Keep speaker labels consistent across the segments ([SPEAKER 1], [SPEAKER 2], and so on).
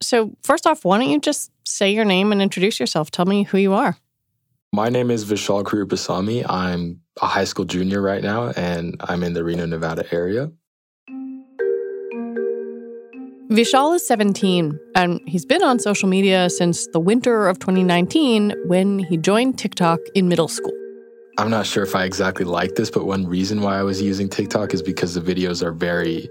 [SPEAKER 1] So, first off, why don't you just say your name and introduce yourself? Tell me who you are.
[SPEAKER 2] My name is Vishal Karupasamy. I'm a high school junior right now, and I'm in the Reno, Nevada area.
[SPEAKER 1] Vishal is 17, and he's been on social media since the winter of 2019 when he joined TikTok in middle school.
[SPEAKER 2] I'm not sure if I exactly like this, but one reason why I was using TikTok is because the videos are very,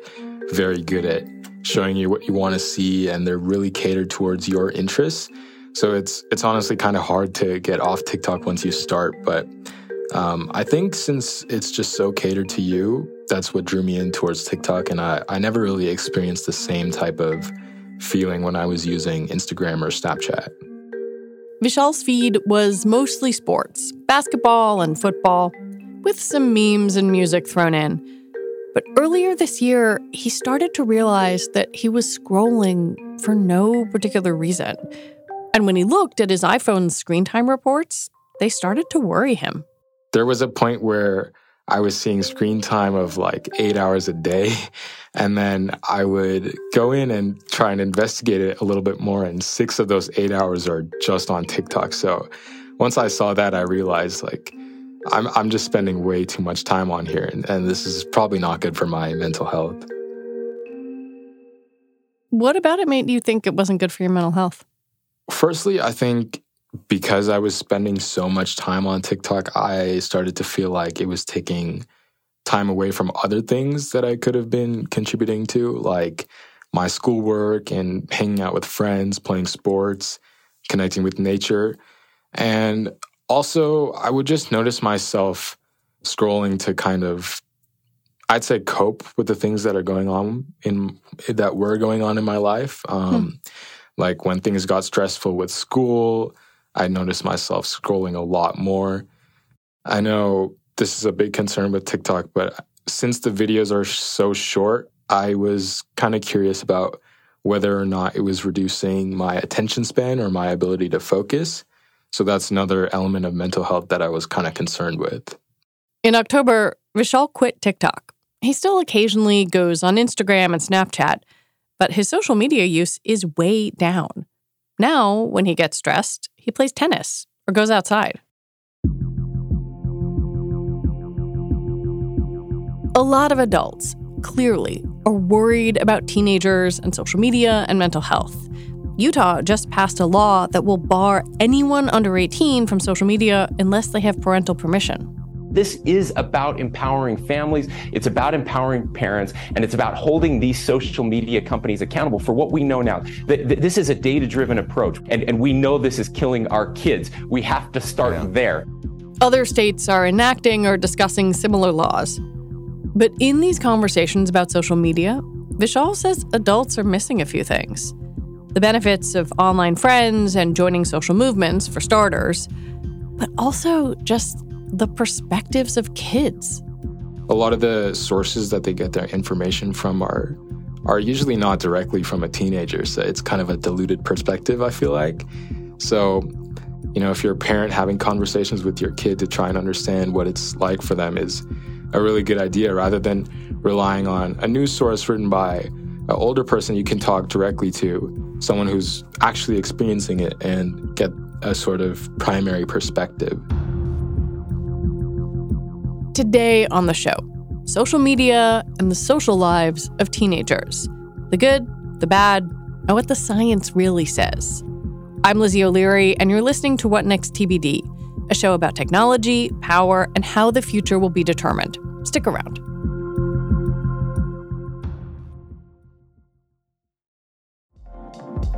[SPEAKER 2] very good at showing you what you want to see, and they're really catered towards your interests. So it's it's honestly kind of hard to get off TikTok once you start, but um, I think since it's just so catered to you, that's what drew me in towards TikTok, and I, I never really experienced the same type of feeling when I was using Instagram or Snapchat.
[SPEAKER 1] Vishal's feed was mostly sports, basketball and football, with some memes and music thrown in. But earlier this year, he started to realize that he was scrolling for no particular reason. And when he looked at his iPhone's screen time reports, they started to worry him.
[SPEAKER 2] There was a point where I was seeing screen time of like eight hours a day. And then I would go in and try and investigate it a little bit more. And six of those eight hours are just on TikTok. So once I saw that, I realized like I'm, I'm just spending way too much time on here. And, and this is probably not good for my mental health.
[SPEAKER 1] What about it made you think it wasn't good for your mental health?
[SPEAKER 2] Firstly, I think because I was spending so much time on TikTok, I started to feel like it was taking time away from other things that I could have been contributing to, like my schoolwork and hanging out with friends, playing sports, connecting with nature. And also, I would just notice myself scrolling to kind of I'd say cope with the things that are going on in that were going on in my life. Um, hmm. Like when things got stressful with school, I noticed myself scrolling a lot more. I know this is a big concern with TikTok, but since the videos are so short, I was kind of curious about whether or not it was reducing my attention span or my ability to focus. So that's another element of mental health that I was kind of concerned with.
[SPEAKER 1] In October, Vishal quit TikTok. He still occasionally goes on Instagram and Snapchat, but his social media use is way down. Now, when he gets stressed, he plays tennis or goes outside. A lot of adults, clearly, are worried about teenagers and social media and mental health. Utah just passed a law that will bar anyone under 18 from social media unless they have parental permission.
[SPEAKER 3] This is about empowering families, it's about empowering parents, and it's about holding these social media companies accountable for what we know now. This is a data driven approach, and, and we know this is killing our kids. We have to start yeah. there.
[SPEAKER 1] Other states are enacting or discussing similar laws. But in these conversations about social media, Vishal says adults are missing a few things the benefits of online friends and joining social movements, for starters, but also just the perspectives of kids.
[SPEAKER 2] A lot of the sources that they get their information from are are usually not directly from a teenager. So it's kind of a diluted perspective, I feel like. So, you know, if you're a parent having conversations with your kid to try and understand what it's like for them is a really good idea rather than relying on a news source written by an older person you can talk directly to someone who's actually experiencing it and get a sort of primary perspective.
[SPEAKER 1] Today on the show, social media and the social lives of teenagers. The good, the bad, and what the science really says. I'm Lizzie O'Leary, and you're listening to What Next TBD, a show about technology, power, and how the future will be determined. Stick around.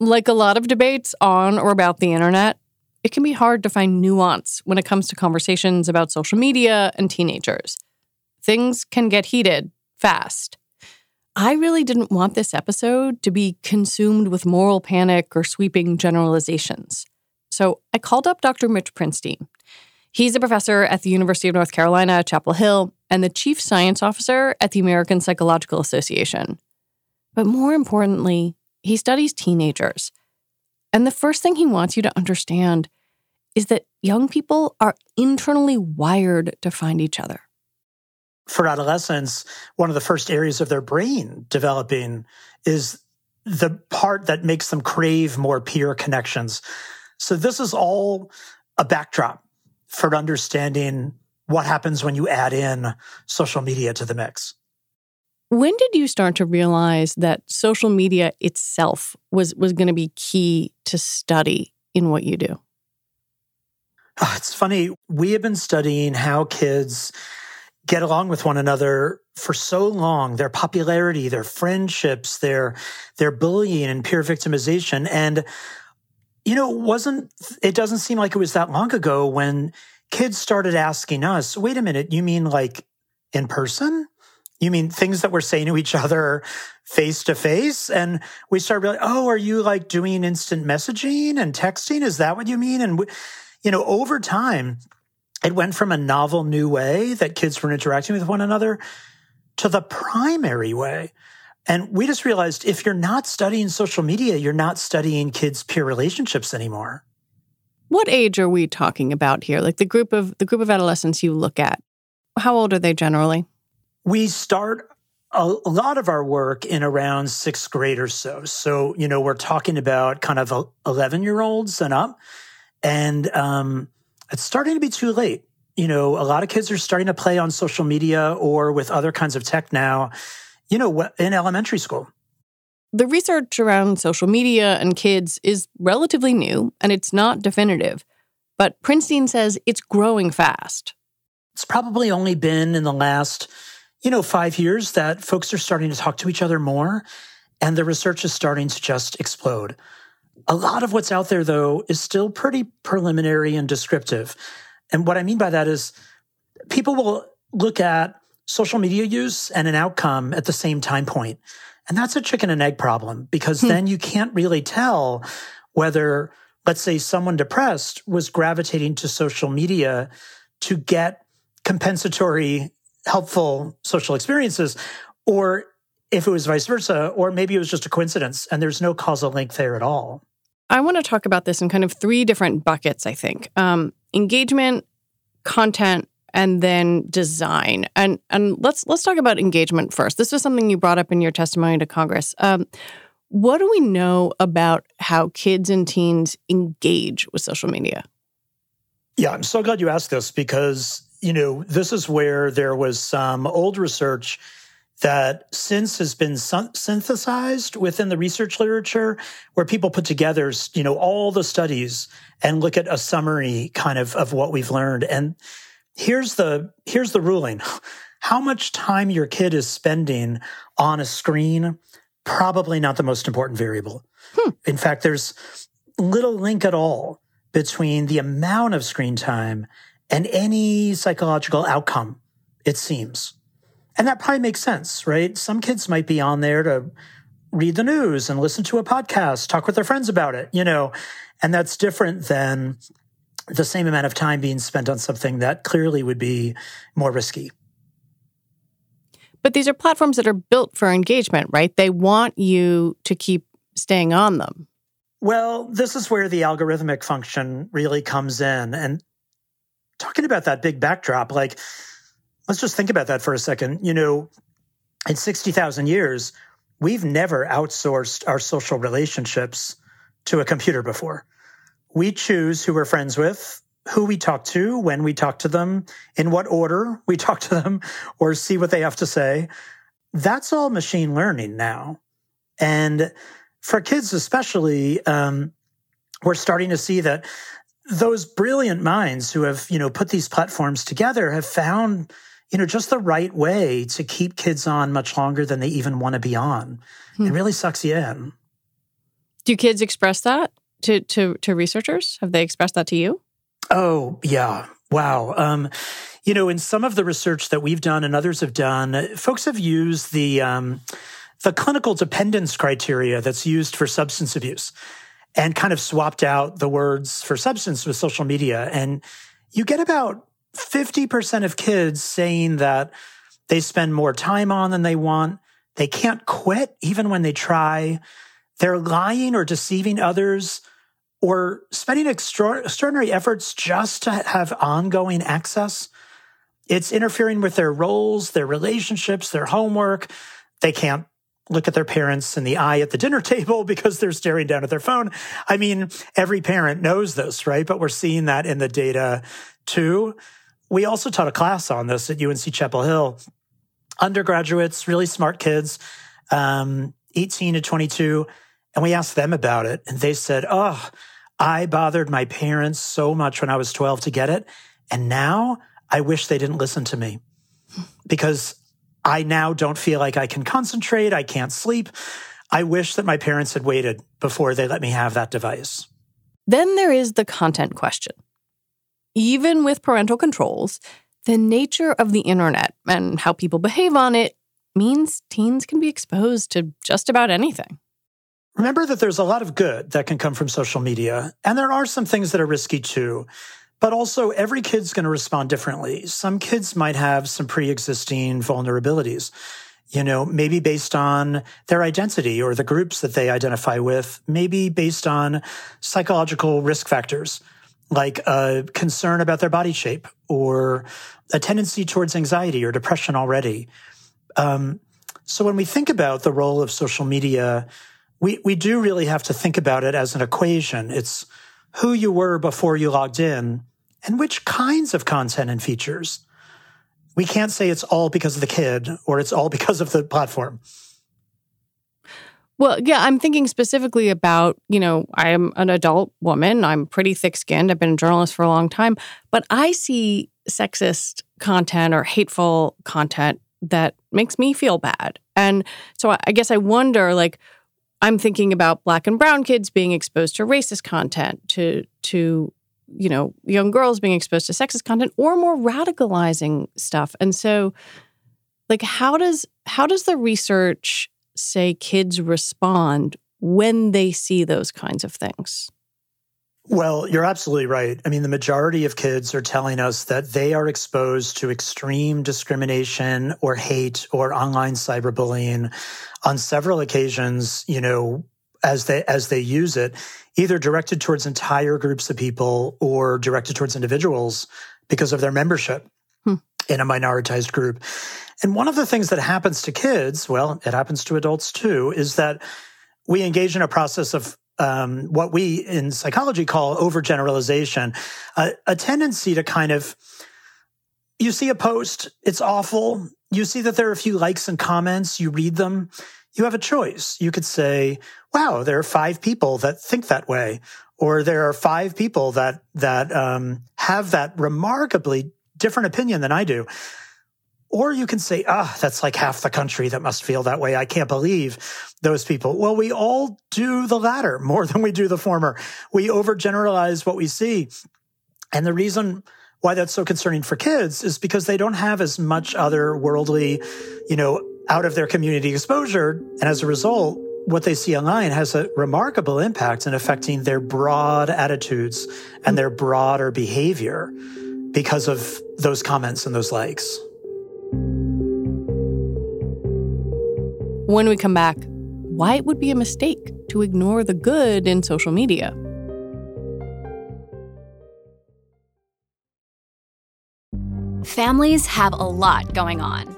[SPEAKER 1] Like a lot of debates on or about the internet, it can be hard to find nuance when it comes to conversations about social media and teenagers. Things can get heated fast. I really didn't want this episode to be consumed with moral panic or sweeping generalizations. So I called up Dr. Mitch Prinstein. He's a professor at the University of North Carolina, Chapel Hill, and the chief science officer at the American Psychological Association. But more importantly, he studies teenagers. And the first thing he wants you to understand is that young people are internally wired to find each other.
[SPEAKER 4] For adolescents, one of the first areas of their brain developing is the part that makes them crave more peer connections. So, this is all a backdrop for understanding what happens when you add in social media to the mix.
[SPEAKER 1] When did you start to realize that social media itself was was going to be key to study in what you do?
[SPEAKER 4] Oh, it's funny. We have been studying how kids get along with one another for so long, their popularity, their friendships, their their bullying and peer victimization. And you know, it wasn't it doesn't seem like it was that long ago when kids started asking us, wait a minute, you mean like in person? You mean things that we're saying to each other face to face? And we start really, oh, are you like doing instant messaging and texting? Is that what you mean? And, we, you know, over time, it went from a novel new way that kids were interacting with one another to the primary way. And we just realized if you're not studying social media, you're not studying kids' peer relationships anymore.
[SPEAKER 1] What age are we talking about here? Like the group of the group of adolescents you look at. How old are they generally?
[SPEAKER 4] We start a, a, lot of our work in around sixth grade or so. So, you know, we're talking about kind of 11 year olds and up. And um, it's starting to be too late. You know, a lot of kids are starting to play on social media or with other kinds of tech now, you know, in elementary school.
[SPEAKER 1] The research around social media and kids is relatively new and it's not definitive. But Prinstein says it's growing fast.
[SPEAKER 4] It's probably only been in the last you know, five years that folks are starting to talk to each other more and the research is starting to just explode. A lot of what's out there, though, is still pretty preliminary and descriptive. And what I mean by that is people will look at social media use and an outcome at the same time point. And that's a chicken and egg problem because hmm. then you can't really tell whether, let's say, someone depressed was gravitating to social media to get compensatory helpful social experiences, or if it was vice versa, or maybe it was just a coincidence and there's no causal link there at all.
[SPEAKER 1] I want to talk about this in kind of three different buckets, I think um, engagement, content, and then design. And and let's let's talk about engagement first. This was something you brought up in your testimony to Congress. Um, what do we know about how kids and teens engage with social media?
[SPEAKER 4] Yeah, I'm so glad you asked this because you know, this is where there was some old research that since has been synthesized within the research literature where people put together, you know, all the studies and look at a summary kind of of what we've learned. And here's the, here's the ruling. How much time your kid is spending on a screen, probably not the most important variable. Hmm. In fact, there's little link at all between the amount of screen time and any psychological outcome, it seems. And that probably makes sense, right? Some kids might be on there to read the news and listen to a podcast, talk with their friends about it, you know. And that's different than the same amount of time being spent on something that clearly would be more risky.
[SPEAKER 1] But these are platforms that are built for engagement, right? They want you to keep staying on them.
[SPEAKER 4] Well, this is where the algorithmic function really comes in. And talking about that big backdrop, like, let's just think about that for a second. You know, in 60,000 years, we've never outsourced our social relationships to a computer before. We choose who we're friends with, who we talk to, when we talk to them, in what order we talk to them, or see what they have to say. That's all machine learning now. And for kids, especially, um, we're starting to see that those brilliant minds who have, you know, put these platforms together have found, you know, just the right way to keep kids on much longer than they even want to be on. Hmm. It really sucks you in.
[SPEAKER 1] Do kids express that to, to, to researchers? Have they expressed that to you?
[SPEAKER 4] Oh, yeah. Wow. Um, you know, in some of the research that we've done and others have done, folks have used the, um, the clinical dependence criteria that's used for substance abuse and kind of swapped out the words for substance with social media. And you get about 50% of kids saying that they spend more time on than they want. They can't quit even when they try. They're lying or deceiving others or spending extraordinary efforts just to have ongoing access. It's interfering with their roles, their relationships, their homework. They can't look at their parents in the eye at the dinner table because they're staring down at their phone. I mean, every parent knows this, right? But we're seeing that in the data too. We also taught a class on this at UNC Chapel Hill. Undergraduates, really smart kids, um, 18 to 22. And we asked them about it. And they said, Oh, I bothered my parents so much when I was 12 to get it. And now I wish they didn't listen to me because I now don't feel like I can concentrate. I can't sleep. I wish that my parents had waited before they let me have that device.
[SPEAKER 1] Then there is the content question. Even with parental controls, the nature of the internet and how people behave on it means teens can be exposed to just about anything.
[SPEAKER 4] Remember that there's a lot of good that can come from social media, and there are some things that are risky too. But also, every kid's going to respond differently. Some kids might have some pre existing vulnerabilities, you know, maybe based on their identity or the groups that they identify with, maybe based on psychological risk factors like a concern about their body shape or a tendency towards anxiety or depression already. Um, so when we think about the role of social media, we, we do really have to think about it as an equation. It's who you were before you logged in and which kinds of content and features. We can't say it's all because of the kid or it's all because of the platform.
[SPEAKER 1] Well, yeah, I'm thinking specifically about, you know, I am an adult woman. I'm pretty thick skinned. I've been a journalist for a long time, but I see sexist content or hateful content that makes me feel bad. And so I guess I wonder like I'm thinking about black and brown kids being exposed to racist content, to to you know young girls being exposed to sexist content or more radicalizing stuff. And so like how does how does the research say kids respond when they see those kinds of things?
[SPEAKER 4] Well, you're absolutely right. I mean, the majority of kids are telling us that they are exposed to extreme discrimination or hate or online cyberbullying on several occasions, you know, as they as they use it, either directed towards entire groups of people or directed towards individuals because of their membership hmm. in a minoritized group. And one of the things that happens to kids, well, it happens to adults too, is that we engage in a process of um, what we in psychology call overgeneralization, a, a tendency to kind of you see a post, it's awful. You see that there are a few likes and comments, you read them. You have a choice. You could say, wow, there are five people that think that way. Or there are five people that, that, um, have that remarkably different opinion than I do. Or you can say, ah, oh, that's like half the country that must feel that way. I can't believe those people. Well, we all do the latter more than we do the former. We overgeneralize what we see. And the reason why that's so concerning for kids is because they don't have as much other worldly, you know, out of their community exposure. And as a result, what they see online has a remarkable impact in affecting their broad attitudes and their broader behavior because of those comments and those likes.
[SPEAKER 1] When we come back, why it would be a mistake to ignore the good in social media.
[SPEAKER 5] Families have a lot going on.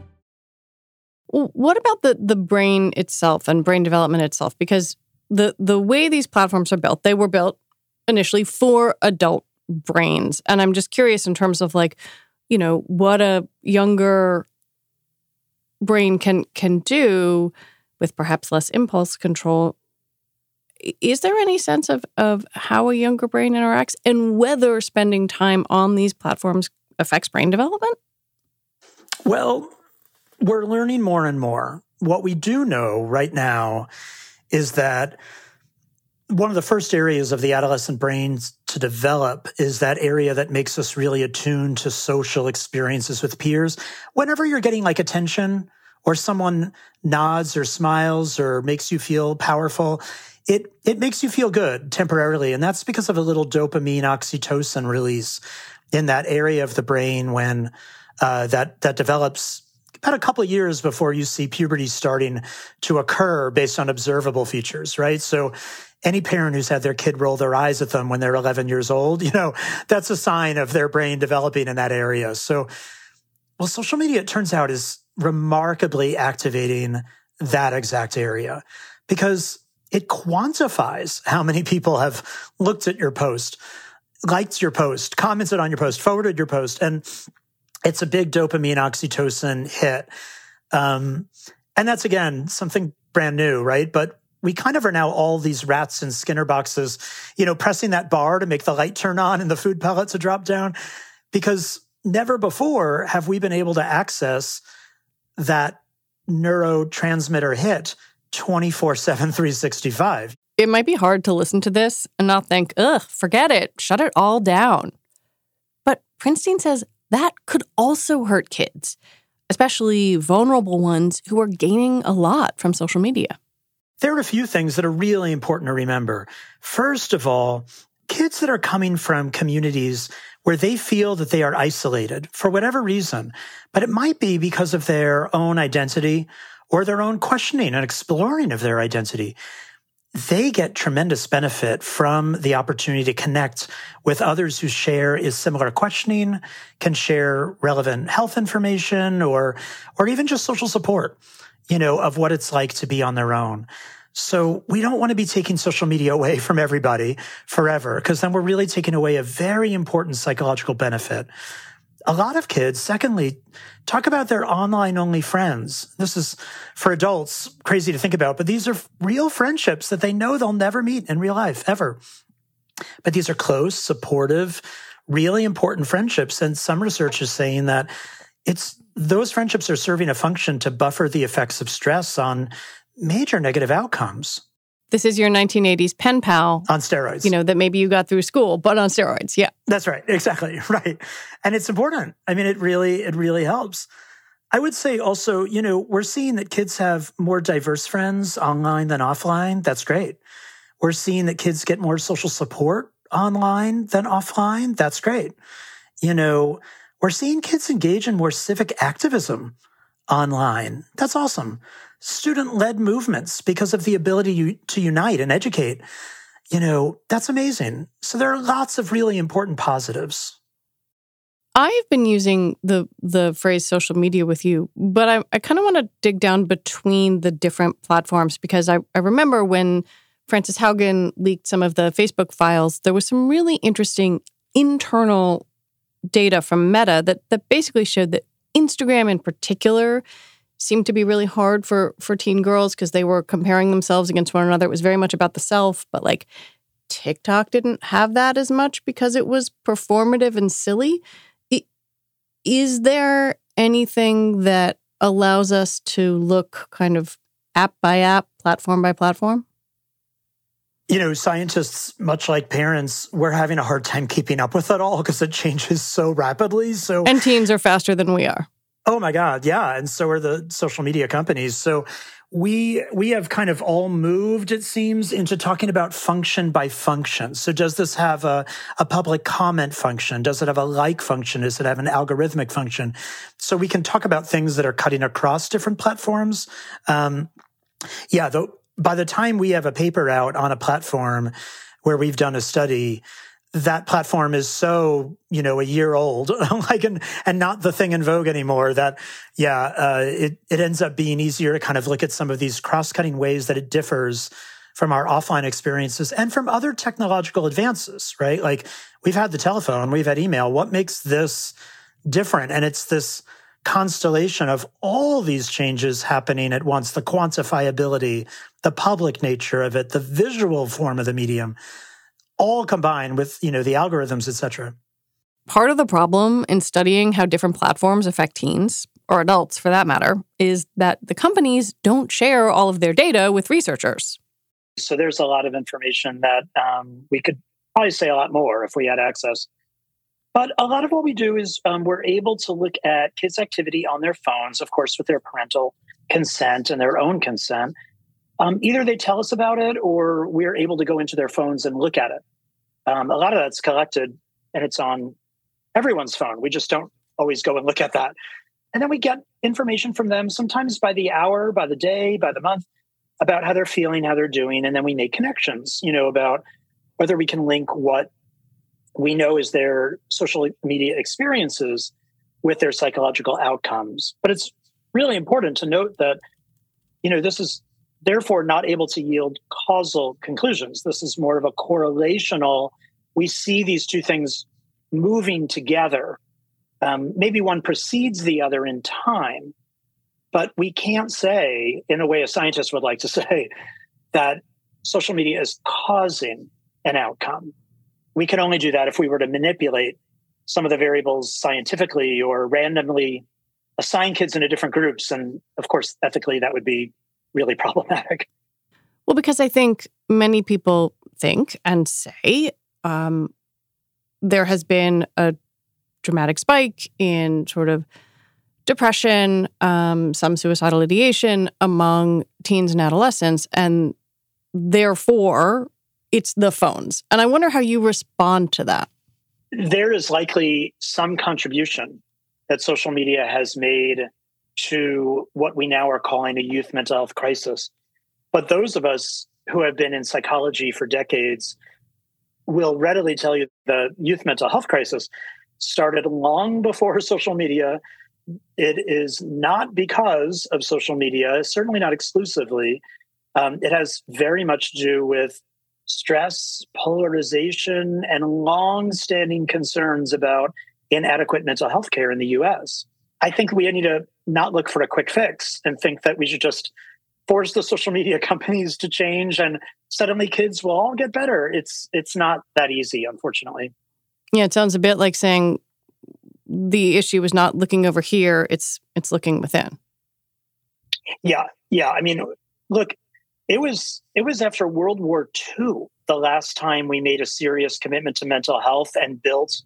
[SPEAKER 1] What about the the brain itself and brain development itself? Because the the way these platforms are built, they were built initially for adult brains, and I'm just curious in terms of like, you know, what a younger brain can can do with perhaps less impulse control. Is there any sense of of how a younger brain interacts and whether spending time on these platforms affects brain development?
[SPEAKER 4] Well, we're learning more and more. What we do know right now is that one of the first areas of the adolescent brain to develop is that area that makes us really attuned to social experiences with peers. Whenever you're getting like attention or someone nods or smiles or makes you feel powerful, it, it makes you feel good temporarily. And that's because of a little dopamine oxytocin release in that area of the brain when uh, that, that develops about a couple of years before you see puberty starting to occur based on observable features, right? So any parent who's had their kid roll their eyes at them when they're 11 years old, you know, that's a sign of their brain developing in that area. So, well, social media, it turns out, is remarkably activating that exact area because it quantifies how many people have looked at your post, liked your post, commented on your post, forwarded your post. And it's a big dopamine oxytocin hit. Um, and that's again something brand new, right? But we kind of are now all these rats in Skinner boxes, you know, pressing that bar to make the light turn on and the food pellet to drop down because never before have we been able to access that neurotransmitter hit 24 7, 365.
[SPEAKER 1] It might be hard to listen to this and not think, ugh, forget it, shut it all down. But Prinstein says that could also hurt kids, especially vulnerable ones who are gaining a lot from social media.
[SPEAKER 4] There are a few things that are really important to remember. First of all, kids that are coming from communities where they feel that they are isolated for whatever reason, but it might be because of their own identity or their own questioning and exploring of their identity they get tremendous benefit from the opportunity to connect with others who share is similar questioning, can share relevant health information or, or even just social support, you know, of what it's like to be on their own. So we don't want to be taking social media away from everybody forever because then we're really taking away a very important psychological benefit a lot of kids, secondly, talk about their online only friends. This is for adults crazy to think about, but these are real friendships that they know they'll never meet in real life ever. But these are close, supportive, really important friendships. And some research is saying that it's those friendships are serving a function to buffer the effects of stress on major negative outcomes.
[SPEAKER 1] This is your 1980s pen pal.
[SPEAKER 4] On steroids.
[SPEAKER 1] You know, that maybe you got through school, but on steroids. Yeah.
[SPEAKER 4] That's right. Exactly. Right. And it's important. I mean, it really, it really helps. I would say also, you know, we're seeing that kids have more diverse friends online than offline. That's great. We're seeing that kids get more social support online than offline. That's great. You know, we're seeing kids engage in more civic activism online. That's awesome student led movements because of the ability to unite and educate. You know, that's amazing. So there are lots of really important positives.
[SPEAKER 1] I've been using the the phrase social media with you, but I, I kind of want to dig down between the different platforms because I, I remember when Frances Haugen leaked some of the Facebook files, there was some really interesting internal data from Meta that that basically showed that Instagram in particular seemed to be really hard for for teen girls because they were comparing themselves against one another. It was very much about the self, but like TikTok didn't have that as much because it was performative and silly. Is there anything that allows us to look kind of app by app, platform by platform?
[SPEAKER 6] You know, scientists, much like parents, we're having a hard time keeping up with it all because it changes so rapidly. So,
[SPEAKER 1] and teens are faster than we are.
[SPEAKER 6] Oh my God, yeah, and so are the social media companies. So we we have kind of all moved it seems into talking about function by function. So does this have a, a public comment function? Does it have a like function? Does it have an algorithmic function? So we can talk about things that are cutting across different platforms. Um, yeah though by the time we have a paper out on a platform where we've done a study that platform is so you know a year old like and and not the thing in vogue anymore that yeah uh, it it ends up being easier to kind of look at some of these cross-cutting ways that it differs from our offline experiences and from other technological advances right? Like we've had the telephone we've had email. What makes this different? And it's this constellation of all these changes happening at once the quantifiability the public nature of it the visual form of the medium all combined with, you know, the algorithms, et cetera.
[SPEAKER 1] Part of the problem in studying how different platforms affect teens, or adults for that matter, is that the companies don't share all of their data with researchers.
[SPEAKER 4] So there's a lot of information that um, we could probably say a lot more if we had access. But a lot of what we do is um, we're able to look at kids' activity on their phones, of course, with their parental consent and their own consent. Um, either they tell us about it or we're able to go into their phones and look at it. Um, a lot of that's collected and it's on everyone's phone. We just don't always go and look at that. And then we get information from them, sometimes by the hour, by the day, by the month, about how they're feeling, how they're doing. And then we make connections, you know, about whether we can link what we know is their social media experiences with their psychological outcomes. But it's really important to note that, you know, this is therefore not able to yield causal conclusions. This is more of a correlational. We see these two things moving together. Um, maybe one precedes the other in time, but we can't say, in a way a scientist would like to say, that social media is causing an outcome. We can only do that if we were to manipulate some of the variables scientifically or randomly assign kids into different groups. And of course, ethically, that would be really problematic.
[SPEAKER 1] Well, because I think many people think and say um, there has been a dramatic spike in sort of depression, um, some suicidal ideation among teens and adolescents, and therefore it's the phones. And I wonder how you respond to that.
[SPEAKER 4] There is likely some contribution that social media has made to what we now are calling a youth mental health crisis. But those of us who have been in psychology for decades will readily tell you the youth mental health crisis started long before social media. It is not because of social media, certainly not exclusively. Um, it has very much to do with stress, polarization, and long-standing concerns about inadequate mental health care in the US. I think we need to not look for a quick fix and think that we should just force the social media companies to change and suddenly kids will all get better. It's it's not that easy, unfortunately.
[SPEAKER 1] Yeah, it sounds a bit like saying the issue is not looking over here, it's it's looking within.
[SPEAKER 4] Yeah. Yeah. I mean, look, it was it was after World War II the last time we made a serious commitment to mental health and built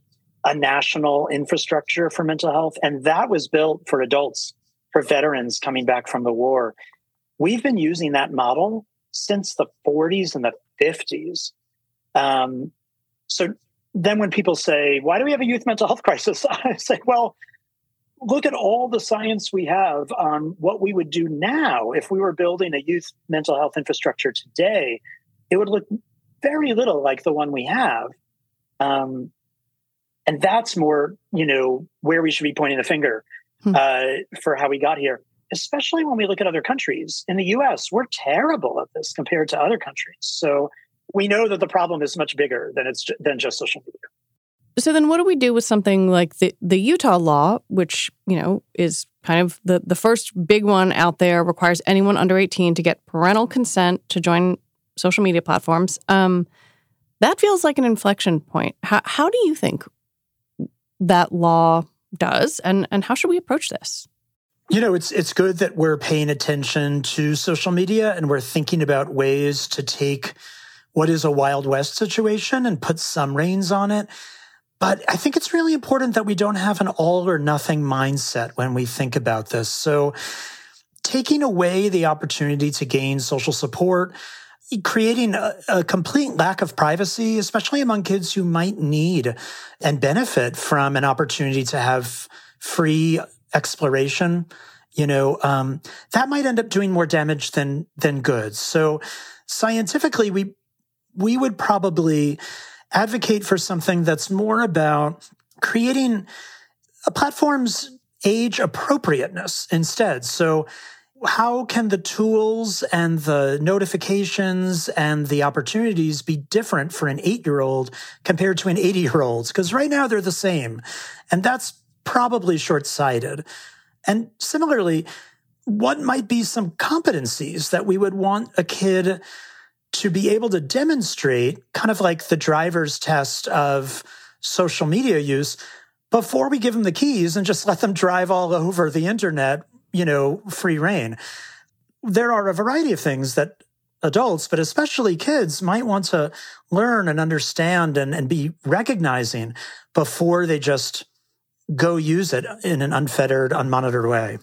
[SPEAKER 4] a national infrastructure for mental health. And that was built for adults, for veterans coming back from the war. We've been using that model since the 40s and the 50s. Um, so then when people say, why do we have a youth mental health crisis? I say, well, look at all the science we have on what we would do now if we were building a youth mental health infrastructure today. It would look very little like the one we have. Um, and that's more you know where we should be pointing the finger hmm. uh, for how we got here. Especially when we look at other countries. In the us we're terrible at this compared to other countries. So we know that the problem is much bigger than it's than just social media.
[SPEAKER 1] So then what do we do with something like the, the utah law which you know is kind of the, the first big one out there requires anyone under 18 to get parental consent to join social media platforms? Um, That feels like an inflection point. How, how do you think that law does, and, and how should we approach this?
[SPEAKER 4] You know, it's it's good that we're paying attention to social media and we're thinking about ways to take what is a Wild West situation and put some reins on it. But I think it's really important that we don't have an all or nothing mindset when we think about this. So taking away the opportunity to gain social support, creating a, a, complete lack of privacy, especially among kids who might need and benefit from an opportunity to have free exploration, you know, um, that might end up doing more damage than than good. So scientifically, we we would probably advocate for something that's more about creating a platform's age appropriateness instead. So how can the tools and the notifications and the opportunities be different for an eight year old compared to an 80 year old? Because right now they're the same. And that's probably short sighted. And similarly, what might be some competencies that we would want a kid to be able to demonstrate, kind of like the driver's test of social media use, before we give them the keys and just let them drive all over the internet, you know, free rein. There are a variety of things that adults, but especially kids, might want to learn and understand and, and be recognizing before they just go use it in an unfettered, unmonitored way.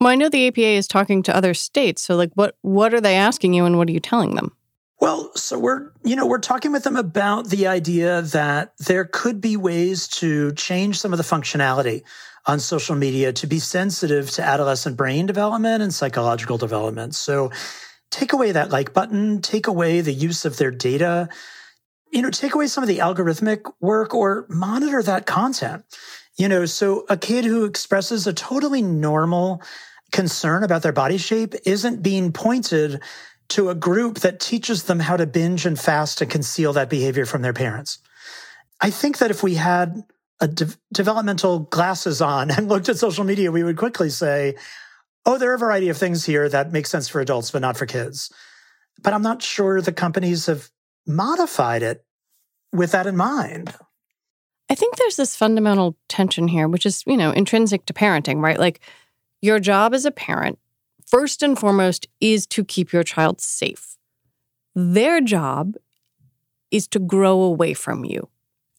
[SPEAKER 1] Well, I know the APA is talking to other states. So, like, what what are they asking you, and what are you telling them?
[SPEAKER 4] Well, so we're, you know, we're talking with them about the idea that there could be ways to change some of the functionality on social media to be sensitive to adolescent brain development and psychological development. So take away that like button, take away the use of their data, you know, take away some of the algorithmic work or monitor that content. You know, so a kid who expresses a totally normal concern about their body shape isn't being pointed to a group that teaches them how to binge and fast and conceal that behavior from their parents. I think that if we had a de- developmental glasses on and looked at social media, we would quickly say, oh, there are a variety of things here that make sense for adults, but not for kids. But I'm not sure the companies have modified it with that in mind.
[SPEAKER 1] I think there's this fundamental tension here, which is, you know, intrinsic to parenting, right? Like your job as a parent first and foremost is to keep your child safe. Their job is to grow away from you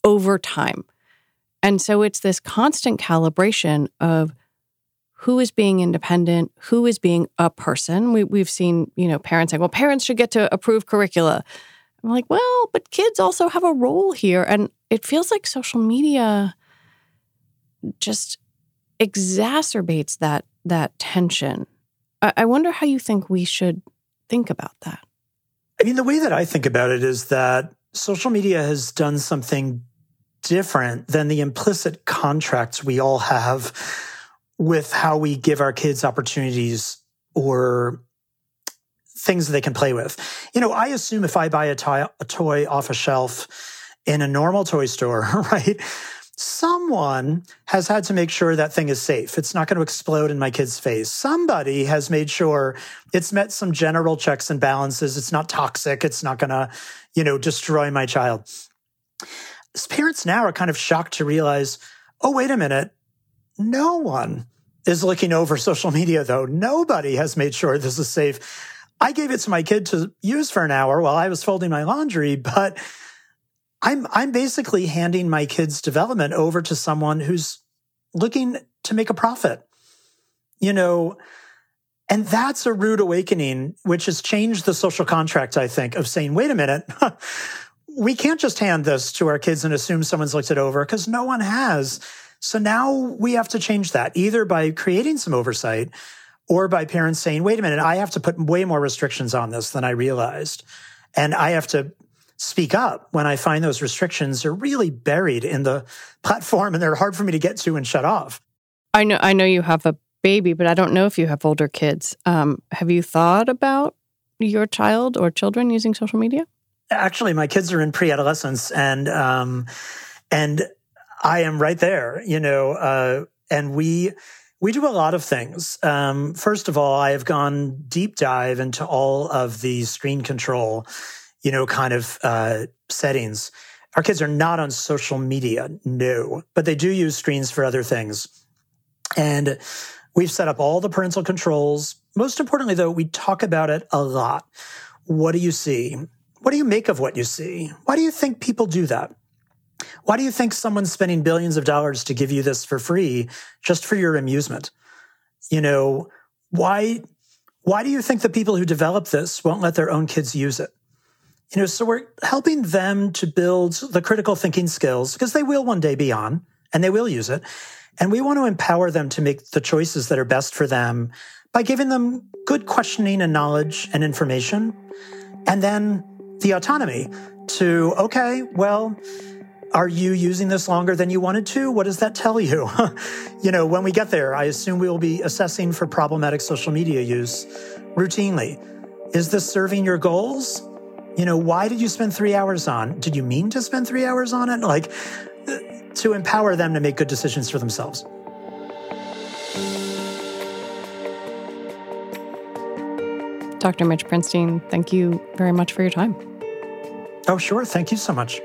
[SPEAKER 1] over time. And so it's this constant calibration of who is being independent, who is being a person. We, we've seen, you know, parents saying, well, parents should get to approve curricula. I'm like, well, but kids also have a role here. And it feels like social media just exacerbates that that tension I wonder how you think we should think about that.
[SPEAKER 4] I mean, the way that I think about it is that social media has done something different than the implicit contracts we all have with how we give our kids opportunities or things that they can play with. You know, I assume if I buy a, a toy off a shelf in a normal toy store, right? someone has had to make sure that thing is safe. It's not going to explode in my kid's face. Somebody has made sure it's met some general checks and balances. It's not toxic. It's not going to, you know, destroy my child. Parents now are kind of shocked to realize, oh, wait a minute. No one is looking over social media, though. Nobody has made sure this is safe. I gave it to my kid to use for an hour while I was folding my laundry, but I'm I'm basically handing my kids' development over to someone who's looking to make a profit. You know, and that's a rude awakening, which has changed the social contract, I think, of saying, wait a minute, we can't just hand this to our kids and assume someone's looked it over because no one has. So now we have to change that either by creating some oversight or by parents saying, wait a minute, I have to put way more restrictions on this than I realized. And I have to speak up when I find those restrictions are really buried in the platform and they're hard for me to get to and shut off.
[SPEAKER 1] I know I know you have a baby, but I don't know if you have older kids. Um, have you thought about your child or children using social media?
[SPEAKER 4] Actually, my kids are in pre-adolescence, and um, and I am right there. You know, uh, and we we do a lot of things. Um, first of all, I have gone deep dive into all of the screen control you know, kind of uh, settings. Our kids are not on social media, no, but they do use screens for other things. And we've set up all the parental controls. Most importantly, though, we talk about it a lot. What do you see? What do you make of what you see? Why do you think people do that? Why do you think someone's spending billions of dollars to give you this for free just for your amusement? You know, why why do you think the people who develop this won't let their own kids use it? You know, so we're helping them to build the critical thinking skills because they will one day be on and they will use it. And we want to empower them to make the choices that are best for them by giving them good questioning and knowledge and information. And then the autonomy to, okay, well, are you using this longer than you wanted to? What does that tell you? you know, when we get there, I assume we will be assessing for problematic social media use routinely. Is this serving your goals? You know, why did you spend three hours on? Did you mean to spend three hours on it? Like, uh, to empower them to make good decisions for themselves.
[SPEAKER 1] Dr. Mitch Prinstein, thank you very much for your time.
[SPEAKER 4] Oh, sure. Thank you so much.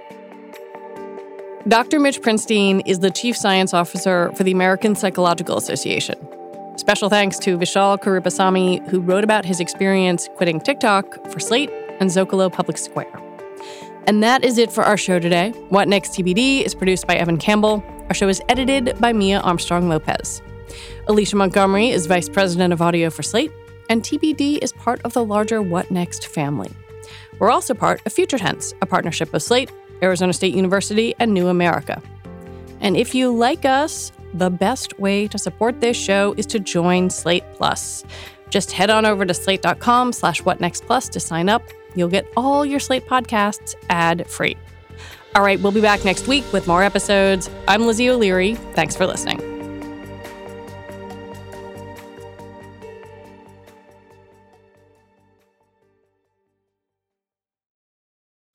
[SPEAKER 1] Dr. Mitch Prinstein is the Chief Science Officer for the American Psychological Association. Special thanks to Vishal Karupasamy, who wrote about his experience quitting TikTok for Slate and Zocalo Public Square. And that is it for our show today. What Next TBD is produced by Evan Campbell. Our show is edited by Mia Armstrong Lopez. Alicia Montgomery is Vice President of Audio for Slate, and TBD is part of the larger What Next family. We're also part of Future Tense, a partnership of Slate, Arizona State University, and New America. And if you like us, the best way to support this show is to join Slate Plus. Just head on over to slate.com slash whatnextplus to sign up You'll get all your Slate podcasts ad free. All right, we'll be back next week with more episodes. I'm Lizzie O'Leary. Thanks for listening.